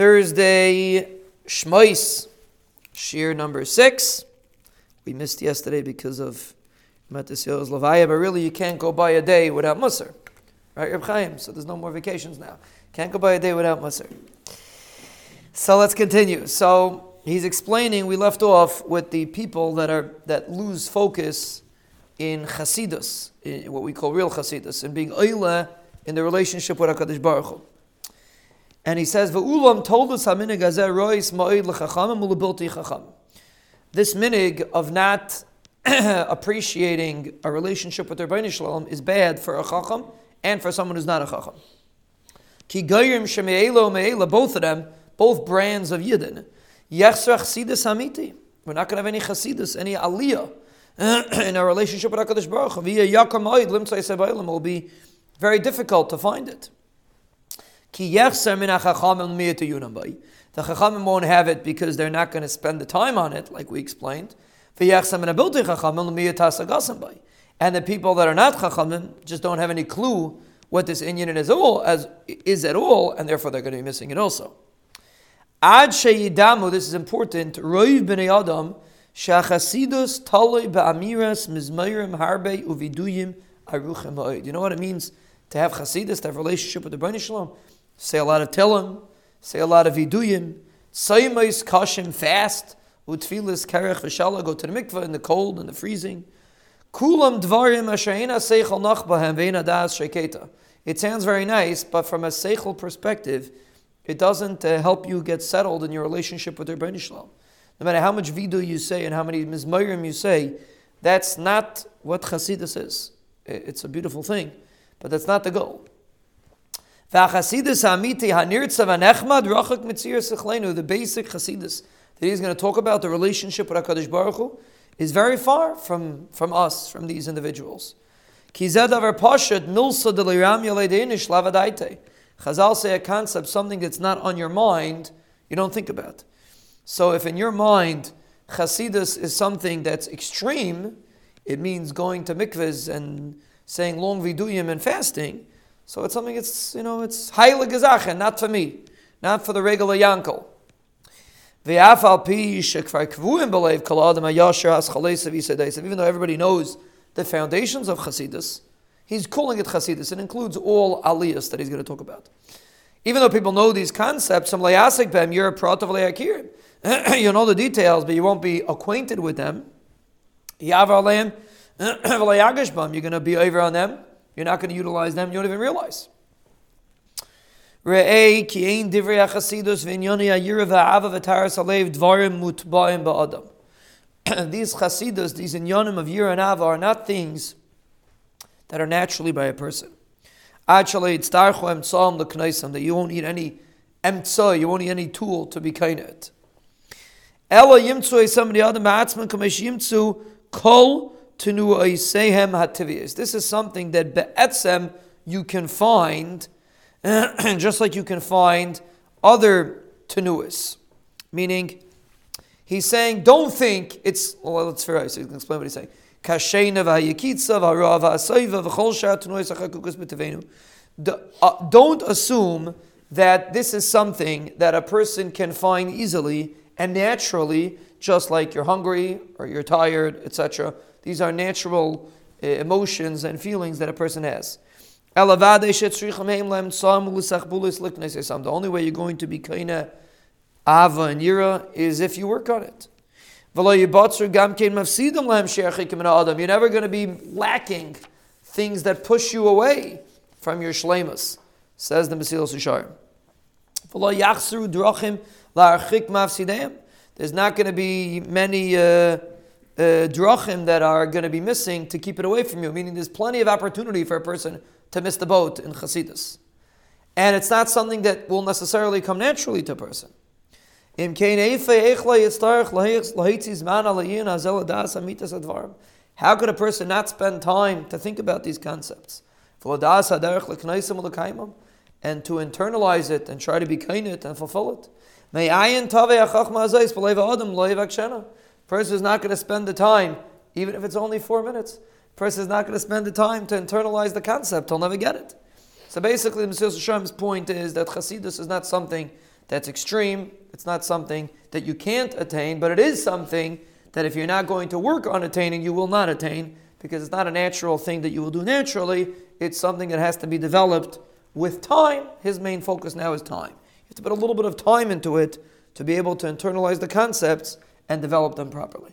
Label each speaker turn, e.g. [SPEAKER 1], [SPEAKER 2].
[SPEAKER 1] Thursday, Shmois, Shiur number six. We missed yesterday because of Matis Yo's Levaya, but really you can't go by a day without Musar. Right, Reb Chaim? So there's no more vacations now. Can't go by a day without Musar. So let's continue. So he's explaining, we left off with the people that are that lose focus in Chasidus, in what we call real Chasidus, and being Oile in the relationship with HaKadosh Baruch Hu. And he says, "V'ulam told us rois ma'id l'chachamim u'lebilti chacham." This minig of not appreciating a relationship with their Ribbono Shel Olam is bad for a chacham and for someone who's not a chacham. Ki goyim sheme'elo me'ela, both of them, both brands of Yidden. Yechsra chassidus hamiti. We're not going to have any chassidus, any aliyah in our relationship with HaKadosh Baruch Hu. V'yeh yakar ma'id limtzai will be very difficult to find it. Ki min The chachamim won't have it because they're not going to spend the time on it, like we explained. And the people that are not chachamim just don't have any clue what this Indian is all as is at all, and therefore they're going to be missing it also. Ad sheyidamu, this is important. Roiv b'nei adam shachasidus taloi ba'amiras mizmayrim harbe uviduyim aruchim You know what it means to have chasidus, to have relationship with the Ribbono Shel Olam? Say a lot of Tillim, say a lot of Viduyim, Saymais Kashim fast, Utfilis Kerech Vishala, go to the mikveh in the cold and the freezing. Kulam Dvarim Ashaina Seichel Nachbahem Veina Das Sheketa. It sounds very nice, but from a Seichel perspective, it doesn't uh, help you get settled in your relationship with Ribbono Shel Olam. No matter how much vidu you say and how many mizmayrim you say, that's not what Chasidus is. It's a beautiful thing, but that's not the goal. The basic chasidus that he's going to talk about, the relationship with HaKadosh Baruch Hu, is very far from, from us, from these individuals. Chazal say a concept, something that's not on your mind, you don't think about. So if in your mind, chasidus is something that's extreme, it means going to mikvahs and saying long viduyim and fasting, so it's something it's you know it's heilig gezachen, not for me, not for the regular yankel. Even though everybody knows the foundations of Chasidus, he's calling it Chasidus. It includes all aliyahs that he's going to talk about. Even though people know these concepts, some layasik bem, you're a prat of You know the details, but you won't be acquainted with them. You're going to be over on them. You're not going to utilize them, you don't even realize. These chasidus, these inyonim of yira and ava are not things that are naturally by a person. Actually, it's darchu emtsam l'kneisam, that you won't need any emtsa, you won't need any tool to be kind it. Ella yimtsu somebody other ma'atzman kamesh yimtsu kol this is something that be'etzem you can find, just like you can find other tenuas. Meaning, he's saying, don't think it's, well, let's out, so he can explain what he's saying. Uh, don't assume that this is something that a person can find easily and naturally, just like you're hungry or you're tired, etc. These are natural uh, emotions and feelings that a person has. The only way you're going to be kaina ava and yira is if you work on it. You're never going to be lacking things that push you away from your shlemus, says the Mesilas Yesharim. There's not going to be many uh, uh, drachim that are going to be missing to keep it away from you. Meaning, there's plenty of opportunity for a person to miss the boat in Chasidus, and it's not something that will necessarily come naturally to a person. How could a person not spend time to think about these concepts? And to internalize it and try to be kind it and fulfill it. Person is not going to spend the time, even if it's only four minutes. Person is not going to spend the time to internalize the concept. He'll never get it. So basically, the Mesilas point is that Chasidus is not something that's extreme. It's not something that you can't attain, but it is something that if you're not going to work on attaining, you will not attain because it's not a natural thing that you will do naturally. It's something that has to be developed with time. His main focus now is time. Have to put a little bit of time into it to be able to internalize the concepts and develop them properly.